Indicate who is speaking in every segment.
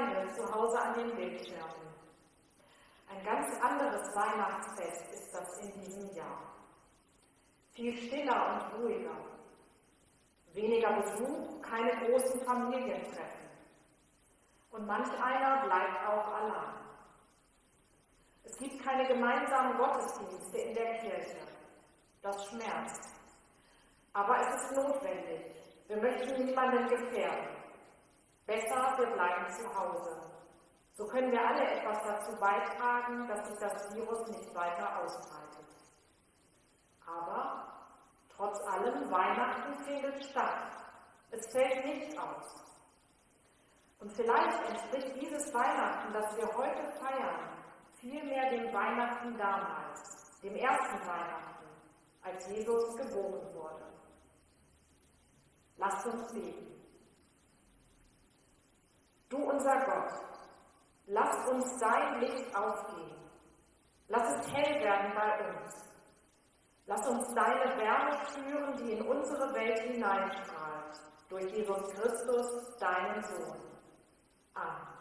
Speaker 1: Gemeinde zu Hause an den Bildschirmen, ein ganz anderes Weihnachtsfest ist das in diesem Jahr. Viel stiller und ruhiger. Weniger Besuch, keine großen Familientreffen. Und manch einer bleibt auch allein. Es gibt keine gemeinsamen Gottesdienste in der Kirche. Das schmerzt. Aber es ist notwendig. Wir möchten niemanden gefährden. Besser, wir bleiben zu Hause. So können wir alle etwas dazu beitragen, dass sich das Virus nicht weiter ausbreitet. Aber trotz allem, Weihnachten findet statt. Es fällt nicht aus. Und vielleicht entspricht dieses Weihnachten, das wir heute feiern, vielmehr dem Weihnachten damals, dem ersten Weihnachten, als Jesus geboren wurde. Lasst uns beten. Du unser Gott, lass uns dein Licht aufgehen. Lass es hell werden bei uns. Lass uns deine Wärme spüren, die in unsere Welt hineinstrahlt, durch Jesus Christus, deinen Sohn. Amen.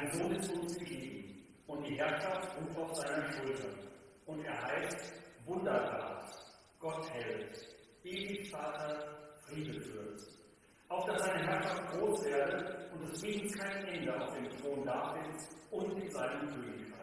Speaker 2: Ein Sohn ist uns gegeben, und die Herrschaft ruht auf seiner Schulter. Und er heißt Wunderrat, Gott hält, ewig Vater, Friede führt. Auf dass seine Herrschaft groß werde und es Friedens kein Ende auf dem Thron Davids und in seinem Königreich.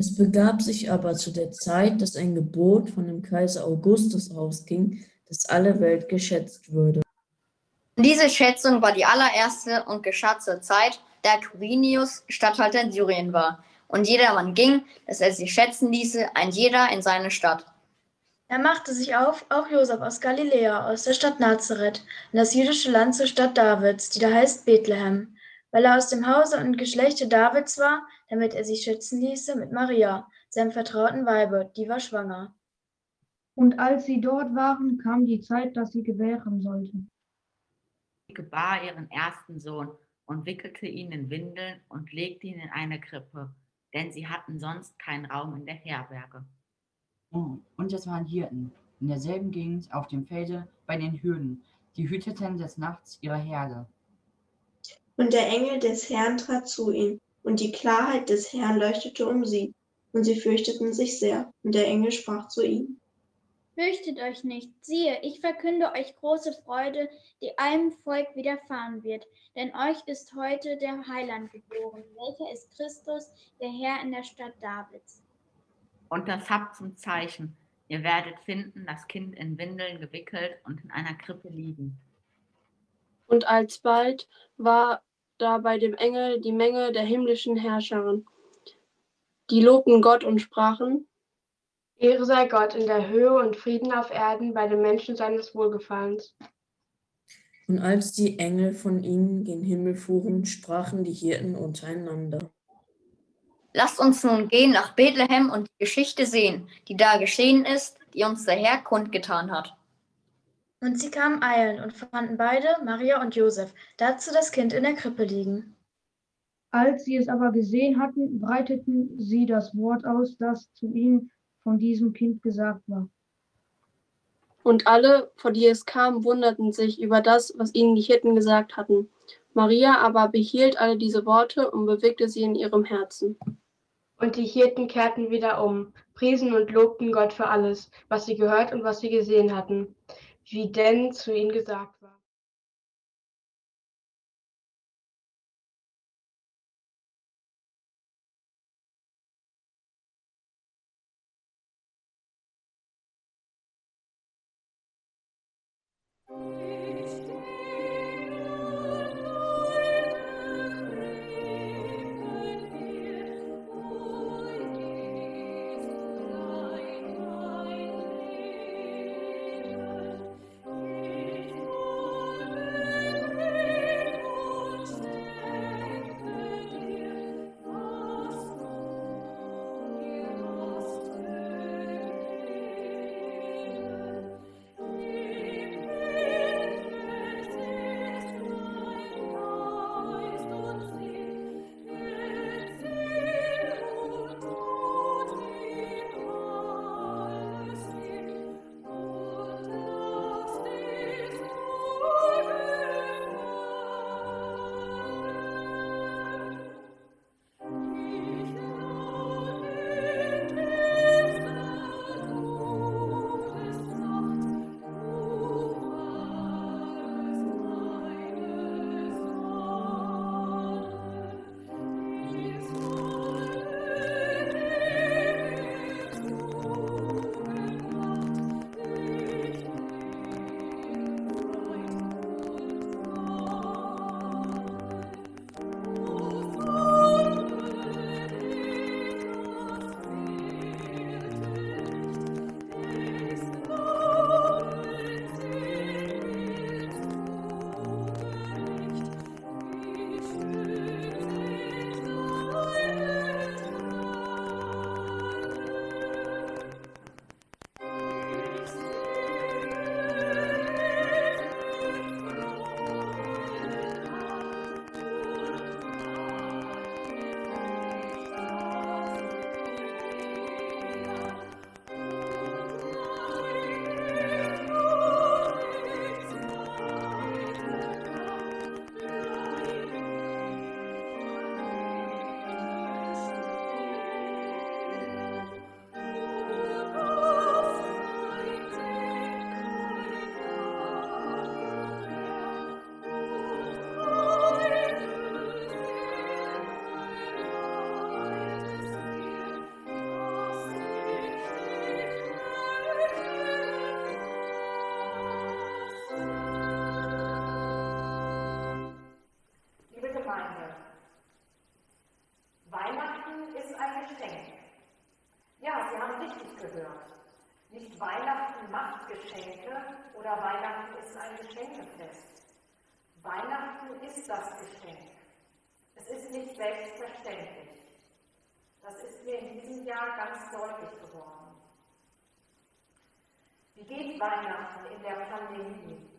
Speaker 3: Es begab sich aber zu der Zeit, dass ein Gebot von dem Kaiser Augustus ausging, dass alle Welt geschätzt würde.
Speaker 4: Diese Schätzung war die allererste und geschah zur Zeit, da Quirinius Statthalter in Syrien war. Und jedermann ging, dass er sich schätzen ließe, ein jeder in seine Stadt.
Speaker 5: Er machte sich auf, auch Josef aus Galiläa, aus der Stadt Nazareth, in das jüdische Land zur Stadt Davids, die da heißt Bethlehem, weil er aus dem Hause und Geschlechte Davids war, damit er sich schützen ließe mit Maria, seinem vertrauten Weibe, die war schwanger.
Speaker 6: Und als sie dort waren, kam die Zeit, dass sie gebären sollte.
Speaker 7: Sie gebar ihren ersten Sohn und wickelte ihn in Windeln und legte ihn in eine Krippe, denn sie hatten sonst keinen Raum in der Herberge.
Speaker 8: Oh, und es waren Hirten, in derselben Gegend auf dem Felde bei den Hürden, die hüteten des Nachts ihre Herde.
Speaker 9: Und der Engel des Herrn trat zu ihnen, und die Klarheit des Herrn leuchtete um sie, und sie fürchteten sich sehr. Und der Engel sprach zu ihnen.
Speaker 10: Fürchtet euch nicht, siehe, ich verkünde euch große Freude, die allem Volk widerfahren wird. Denn euch ist heute der Heiland geboren, welcher ist Christus, der Herr in der Stadt Davids.
Speaker 7: Und das habt zum Zeichen. Ihr werdet finden, das Kind in Windeln gewickelt und in einer Krippe liegen.
Speaker 11: Und alsbald war da bei dem Engel die Menge der himmlischen Herrscherin. Die lobten Gott und sprachen,
Speaker 12: Ehre sei Gott in der Höhe und Frieden auf Erden bei den Menschen seines Wohlgefallens.
Speaker 3: Und als die Engel von ihnen gen Himmel fuhren, sprachen die Hirten untereinander.
Speaker 4: Lasst uns nun gehen nach Bethlehem und die Geschichte sehen, die da geschehen ist, die uns der Herr kundgetan hat.
Speaker 5: Und sie kamen eilend und fanden beide, Maria und Josef, dazu das Kind in der Krippe liegen.
Speaker 6: Als sie es aber gesehen hatten, breiteten sie das Wort aus, das zu ihnen von diesem Kind gesagt war.
Speaker 11: Und alle, vor die es kam, wunderten sich über das, was ihnen die Hirten gesagt hatten. Maria aber behielt alle diese Worte und bewegte sie in ihrem Herzen.
Speaker 12: Und die Hirten kehrten wieder um, priesen und lobten Gott für alles, was sie gehört und was sie gesehen hatten, wie denn zu ihnen gesagt war.
Speaker 13: Thank
Speaker 1: Weihnachten in der Pandemie?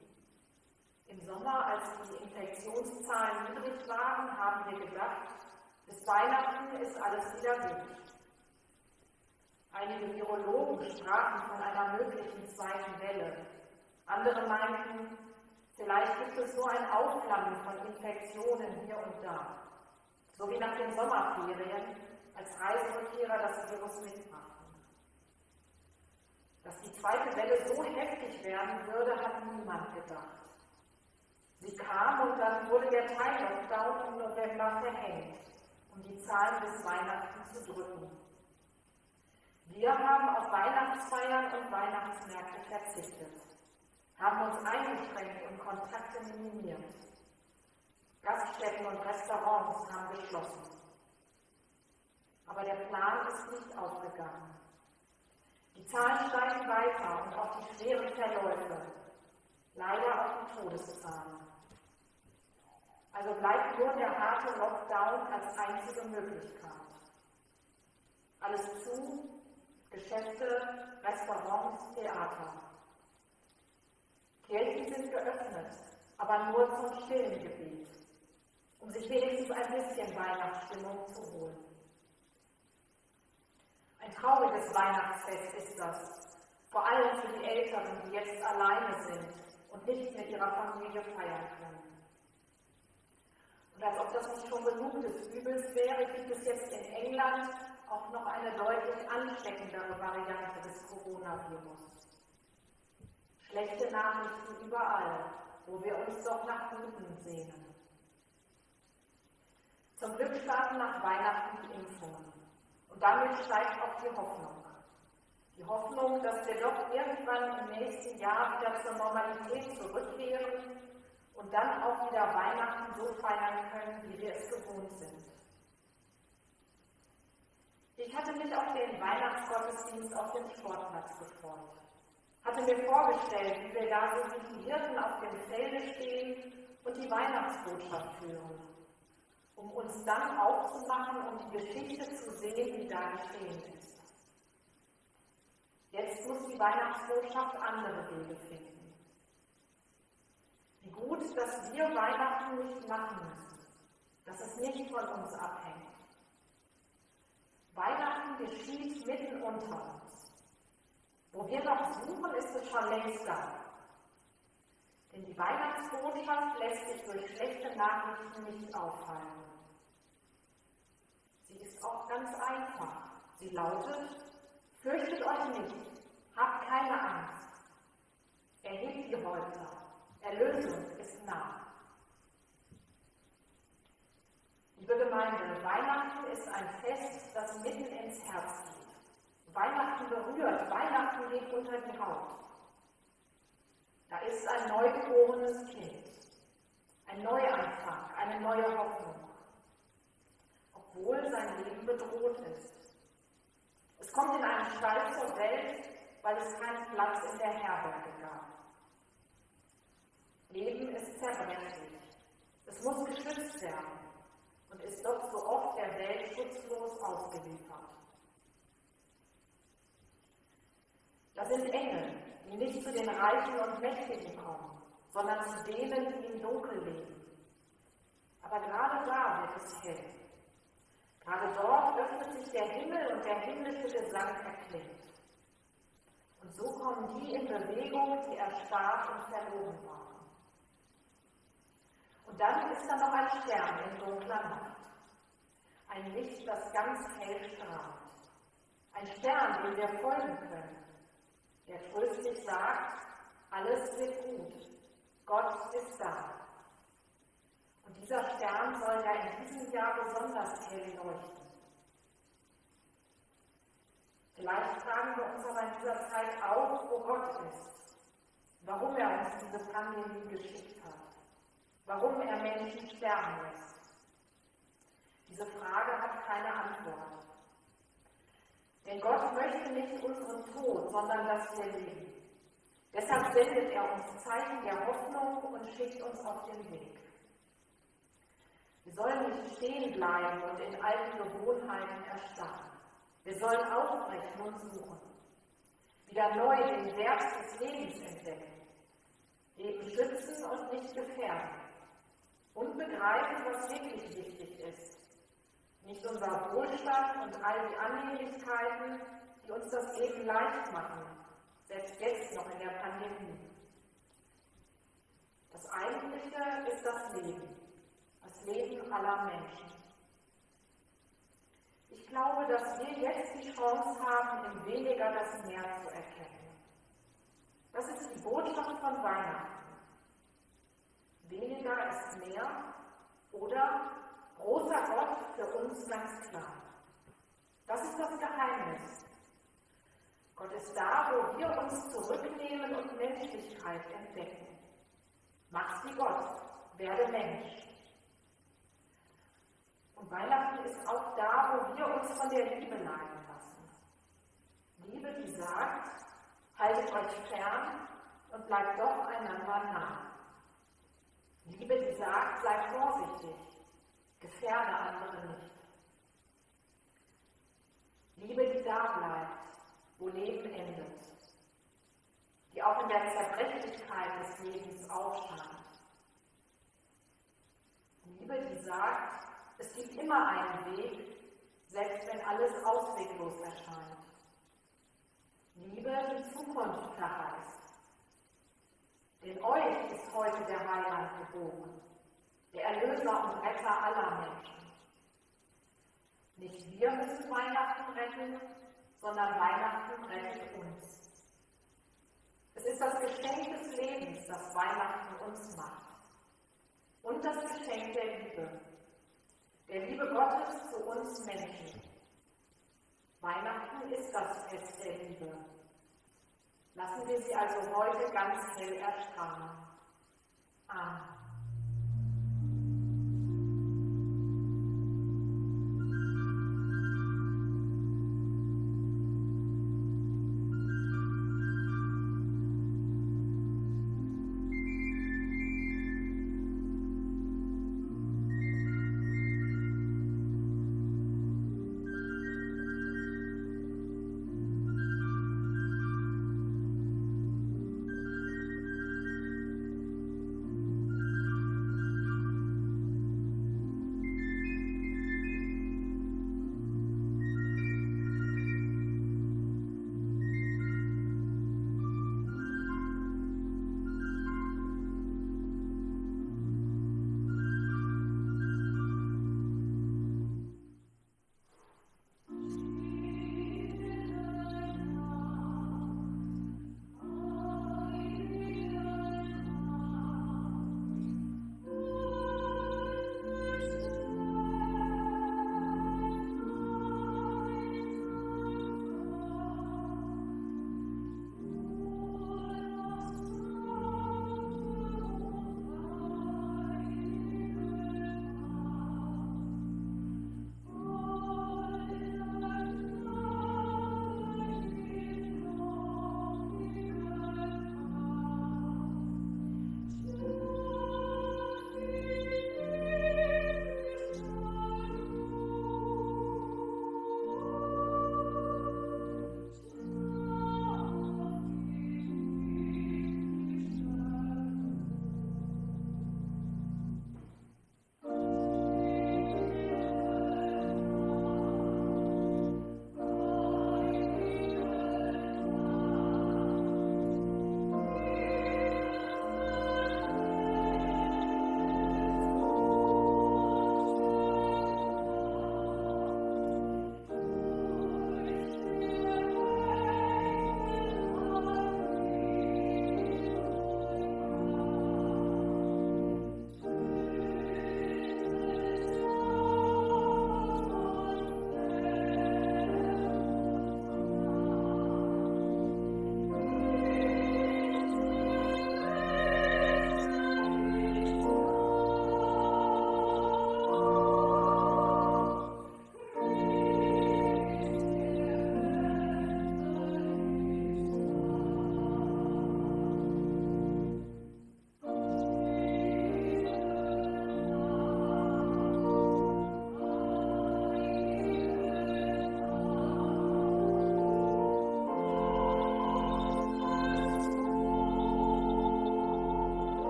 Speaker 1: Im Sommer, als die Infektionszahlen niedrig waren, haben wir gedacht, bis Weihnachten ist alles wieder gut. Einige Virologen sprachen von einer möglichen zweiten Welle. Andere meinten, vielleicht gibt es so ein Aufflammen von Infektionen hier und da, so wie nach den Sommerferien, als Reiserückkehrer das Virus mitbrachten. Dass die zweite Welle so heftig werden würde, hat niemand gedacht. Sie kam und dann wurde der Teil-Lockdown im November verhängt, um die Zahlen bis Weihnachten zu drücken. Wir haben auf Weihnachtsfeiern und Weihnachtsmärkte verzichtet, haben uns eingeschränkt und Kontakte minimiert. Gaststätten und Restaurants haben geschlossen. Aber der Plan ist nicht aufgegangen. Die Zahlen steigen weiter und auch die schweren Verläufe, leider auch die Todeszahlen. Also bleibt nur der harte Lockdown als einzige Möglichkeit. Alles zu, Geschäfte, Restaurants, Theater. Kirchen sind geöffnet, aber nur zum stillen Gebet, um sich wenigstens ein bisschen Weihnachtsstimmung zu holen. Ein trauriges Weihnachtsfest ist das, vor allem für die Älteren, die jetzt alleine sind und nicht mit ihrer Familie feiern können. Und als ob das nicht schon genug des Übels wäre, gibt es jetzt in England auch noch eine deutlich ansteckendere Variante des Coronavirus. Schlechte Nachrichten überall, wo wir uns doch nach Guten sehnen. Zum Glück starten nach Weihnachten die Impfungen. Und damit steigt auch die Hoffnung. Die Hoffnung, dass wir doch irgendwann im nächsten Jahr wieder zur Normalität zurückkehren und dann auch wieder Weihnachten so feiern können, wie wir es gewohnt sind. Ich hatte mich auf den Weihnachtsgottesdienst auf dem Sportplatz gefreut. Hatte mir vorgestellt, wie wir da so wie die Hirten auf dem Felde stehen und die Weihnachtsbotschaft hören, um uns dann aufzumachen und die Geschichte zu sehen, die da geschehen ist. Jetzt muss die Weihnachtsbotschaft andere Wege finden. Wie gut, dass wir Weihnachten nicht machen müssen, dass es nicht von uns abhängt. Weihnachten geschieht mitten unter uns. Wo wir noch suchen, ist es schon längst da. Denn die Weihnachtsbotschaft lässt sich durch schlechte Nachrichten nicht aufhalten. Auch ganz einfach. Sie lautet, fürchtet euch nicht, habt keine Angst. Erhebt die Häupter, Erlösung ist nah. Liebe Gemeinde, Weihnachten ist ein Fest, das mitten ins Herz geht. Weihnachten berührt, Weihnachten geht unter die Haut. Da ist ein neugeborenes Kind, ein Neuanfang, eine neue Hoffnung, obwohl sein Leben bedroht ist. Es kommt in einen Stall zur Welt, weil es keinen Platz in der Herberge gab. Leben ist zerbrechlich. Es muss geschützt werden und ist doch so oft der Welt schutzlos ausgeliefert. Da sind Engel, die nicht zu den Reichen und Mächtigen kommen, sondern zu denen, die im Dunkel leben. Aber gerade da wird es hell. Gerade dort öffnet sich der Himmel und der himmlische Gesang erklingt. Und so kommen die in Bewegung, die erstarrt und verloren waren. Und dann ist da noch ein Stern in dunkler Nacht. Ein Licht, das ganz hell strahlt. Ein Stern, dem wir folgen können, der tröstlich sagt, alles wird gut. Gott ist da. Dieser Stern soll ja in diesem Jahr besonders hell leuchten. Vielleicht fragen wir uns aber in dieser Zeit auch, wo Gott ist, warum er uns diese Pandemie geschickt hat warum er Menschen sterben lässt. Diese Frage hat keine Antwort. Denn Gott möchte nicht unseren Tod, sondern dass wir leben. Deshalb sendet er uns Zeichen der Hoffnung und schickt uns auf den Weg. Wir sollen nicht stehen bleiben und in alten Gewohnheiten erstarren. Wir sollen aufbrechen und suchen. Wieder neu den Wert des Lebens entdecken. Eben schützen und nicht gefährden. Und begreifen, was wirklich wichtig ist. Nicht unser Wohlstand und all die Annehmlichkeiten, die uns das Leben leicht machen, selbst jetzt noch in der Pandemie. Das Eigentliche ist das Leben, das Leben aller Menschen. Ich glaube, dass wir jetzt die Chance haben, im weniger das Mehr zu erkennen. Das ist die Botschaft von Weihnachten. Weniger ist mehr oder großer Gott für uns ganz klar. Das ist das Geheimnis. Gott ist da, wo wir uns zurücknehmen und Menschlichkeit entdecken. Mach's wie Gott, werde Mensch. Und Weihnachten ist auch da, wo wir uns von der Liebe leiten lassen. Liebe, die sagt, haltet euch fern und bleibt doch einander nah. Liebe, die sagt, seid vorsichtig, gefährde andere nicht. Liebe, die da bleibt, wo Leben endet, die auch in der Zerbrechlichkeit des Lebens aufscheint. Liebe, die sagt, es gibt immer einen Weg, selbst wenn alles ausweglos erscheint. Liebe, die Zukunft verheißt. Denn euch ist heute der Heiland geboren, der Erlöser und Retter aller Menschen. Nicht wir müssen Weihnachten retten, sondern Weihnachten rettet uns. Es ist das Geschenk des Lebens, das Weihnachten uns macht. Und das Geschenk der Liebe, der Liebe Gottes zu uns Menschen. Weihnachten ist das Fest der Liebe. Lassen wir sie also heute ganz hell erstrahlen. Amen.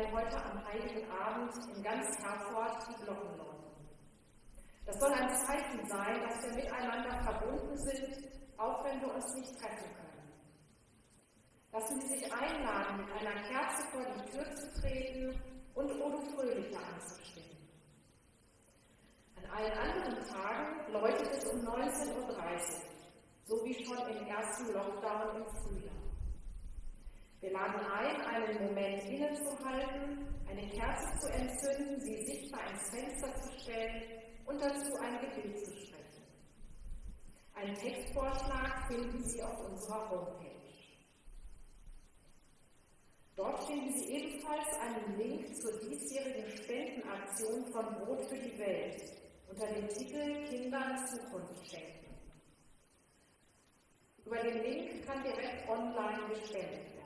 Speaker 1: Werden heute am Heiligen Abend in ganz Herford die Glocken läuten. Das soll ein Zeichen sein, dass wir miteinander verbunden sind, auch wenn wir uns nicht treffen können. Lassen Sie sich einladen, mit einer Kerze vor die Tür zu treten und Odo Fröhliche anzustimmen. An allen anderen Tagen läutet es um 19.30 Uhr, so wie schon im ersten Lockdown im Frühjahr. Wir laden ein, einen Moment innezuhalten, eine Kerze zu entzünden, sie sichtbar ins Fenster zu stellen und dazu ein Gebet zu sprechen. Einen Textvorschlag finden Sie auf unserer Homepage. Dort finden Sie ebenfalls einen Link zur diesjährigen Spendenaktion von Brot für die Welt unter dem Titel Kindern Zukunft schenken. Über den Link kann direkt online gespendet werden.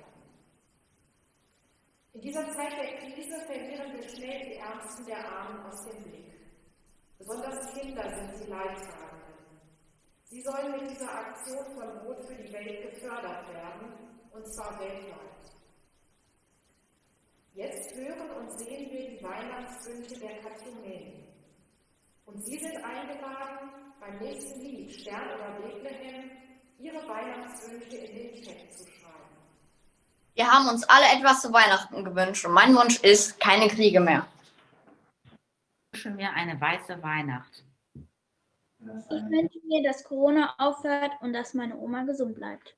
Speaker 1: In dieser Zeit der Krise verlieren wir schnell die Ärmsten der Armen aus dem Blick. Besonders Kinder sind die Leidtragenden. Sie sollen mit dieser Aktion von Brot für die Welt gefördert werden, und zwar weltweit. Jetzt hören und sehen wir die Weihnachtswünsche der Kathumenen. Und Sie sind eingeladen, beim nächsten Lied Stern oder Bethlehem Ihre Weihnachtswünsche in den Chat zu schreiben.
Speaker 4: Wir haben uns alle etwas zu Weihnachten gewünscht und mein Wunsch ist keine Kriege mehr.
Speaker 7: Ich wünsche mir eine weiße Weihnacht.
Speaker 13: Ich wünsche mir, dass Corona aufhört und dass meine Oma gesund bleibt.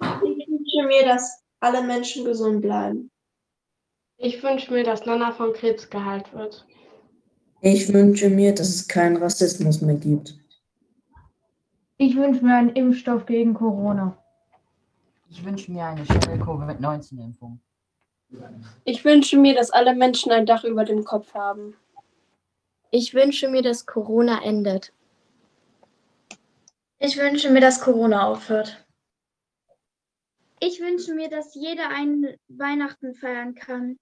Speaker 9: Ich wünsche mir, dass alle Menschen gesund bleiben.
Speaker 12: Ich wünsche mir, dass Nana von Krebs geheilt wird.
Speaker 3: Ich wünsche mir, dass es keinen Rassismus mehr gibt.
Speaker 6: Ich wünsche mir einen Impfstoff gegen Corona.
Speaker 8: Ich wünsche mir eine schnelle Covid-19-Impfung.
Speaker 11: Ich wünsche mir, dass alle Menschen ein Dach über dem Kopf haben.
Speaker 14: Ich wünsche mir, dass Corona endet.
Speaker 5: Ich wünsche mir, dass Corona aufhört.
Speaker 13: Ich wünsche mir, dass jeder ein Weihnachten feiern kann.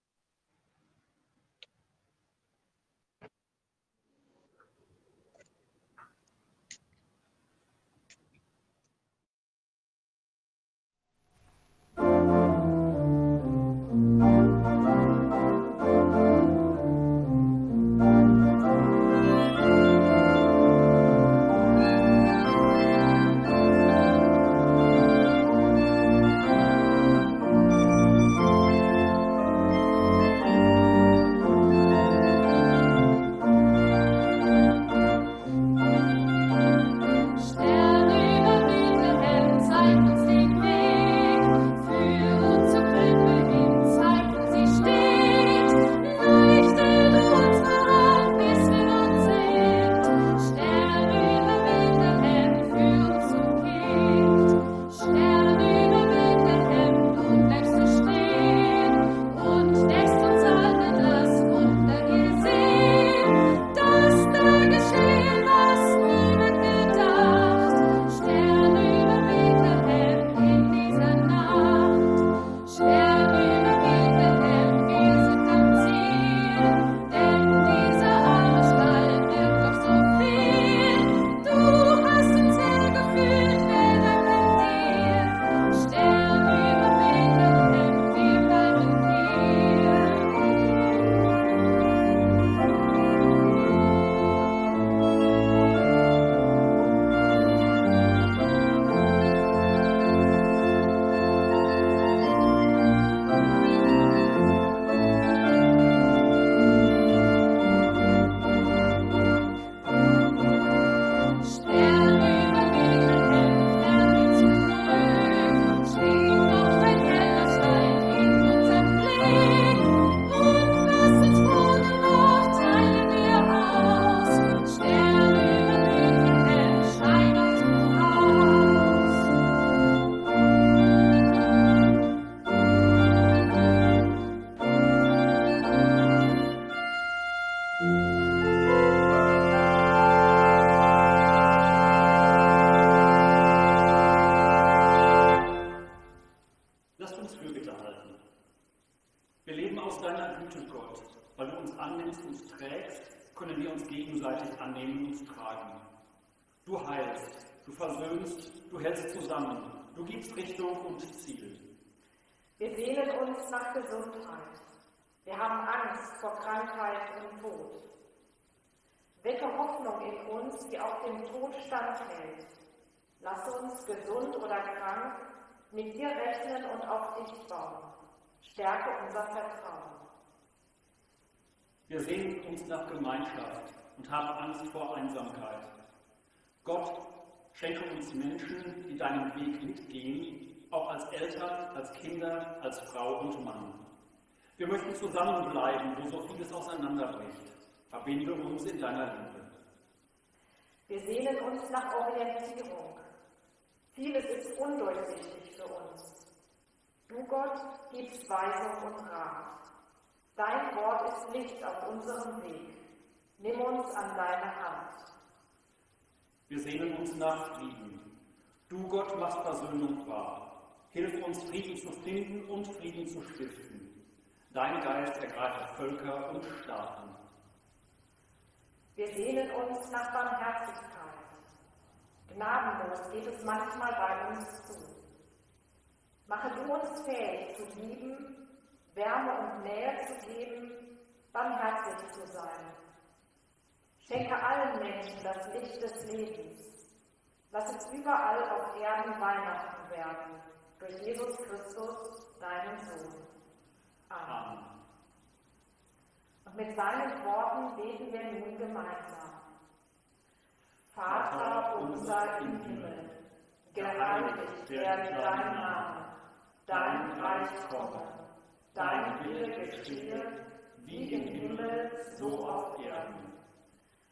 Speaker 2: Gegenseitig annehmen und tragen. Du heilst, du versöhnst, du hältst zusammen, du gibst Richtung und Ziel.
Speaker 1: Wir sehnen uns nach Gesundheit. Wir haben Angst vor Krankheit und Tod. Wecke Hoffnung in uns, die auf dem Tod standhält. Lass uns, gesund oder krank, mit dir rechnen und auf dich bauen. Stärke unser Vertrauen.
Speaker 2: Wir sehnen uns nach Gemeinschaft und haben Angst vor Einsamkeit. Gott, schenke uns Menschen, die deinen Weg mitgehen, auch als Eltern, als Kinder, als Frau und Mann. Wir möchten zusammenbleiben, wo so vieles auseinanderbricht. Verbinde uns in deiner Liebe.
Speaker 1: Wir sehnen uns nach Orientierung. Vieles ist undurchsichtig für uns. Du, Gott, gibst Weisung und Rat. Dein Wort ist Licht auf unserem Weg. Nimm uns an deine Hand.
Speaker 2: Wir sehnen uns nach Frieden. Du, Gott, machst Versöhnung wahr. Hilf uns, Frieden zu finden und Frieden zu stiften. Dein Geist ergreift Völker und Staaten.
Speaker 1: Wir sehnen uns nach Barmherzigkeit. Gnadenlos geht es manchmal bei uns zu. Mache du uns fähig zu lieben, Wärme und Nähe zu geben, barmherzig zu sein. Schenke allen Menschen das Licht des Lebens. Lass es überall auf Erden Weihnachten werden, durch Jesus Christus, deinen Sohn. Amen. Und mit seinen Worten beten wir nun gemeinsam. Vater unser im Himmel, geheiligt werde dein Name, dein Reich komme, dein Wille geschehe, wie im Himmel, so auf Erden.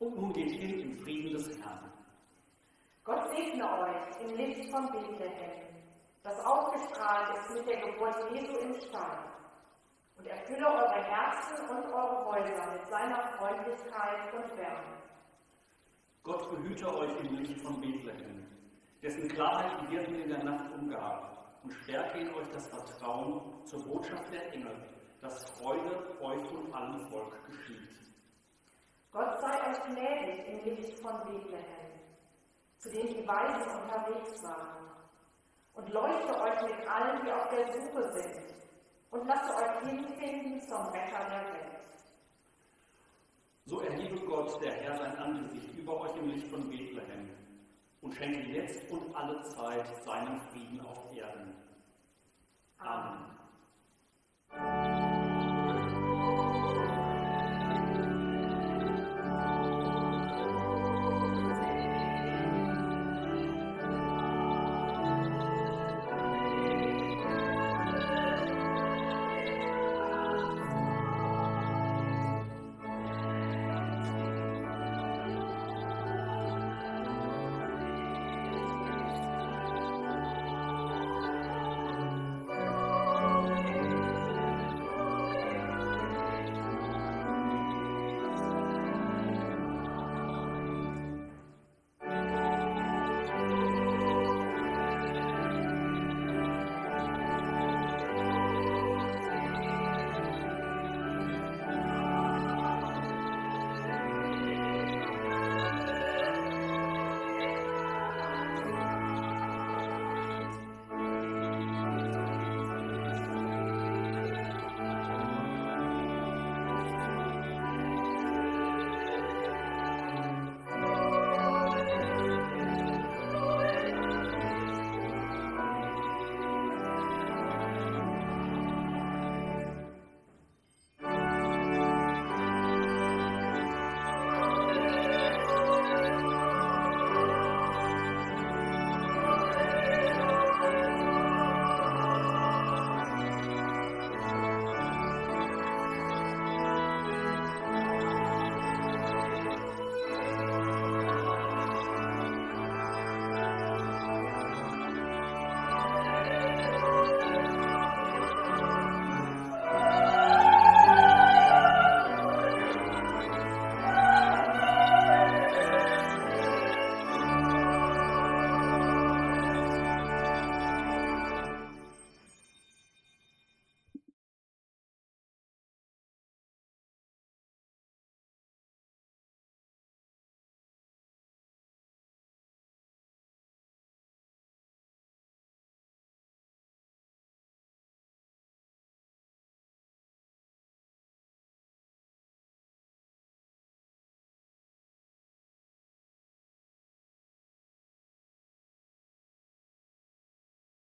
Speaker 2: Und nun geht hin im Frieden des Herrn.
Speaker 1: Gott segne euch im Licht von Bethlehem, das aufgestrahlt ist mit der Geburt Jesu im Stall. Und erfülle eure Herzen und eure Häuser mit seiner Freundlichkeit und Wärme.
Speaker 2: Gott behüte euch im Licht von Bethlehem, dessen Klarheit die Hirten in der Nacht umgab, und stärke in euch das Vertrauen zur Botschaft der Engel, dass Freude euch und allem Volk geschieht.
Speaker 1: Gott sei euch gnädig im Licht von Bethlehem, zu dem die Weisen unterwegs waren, und leuchte euch mit allen, die auf der Suche sind, und lasse euch hinfinden zum Retter der Welt.
Speaker 2: So erhebe Gott, der Herr, sein Angesicht über euch im Licht von Bethlehem und schenke jetzt und alle Zeit seinen Frieden auf Erden. Amen.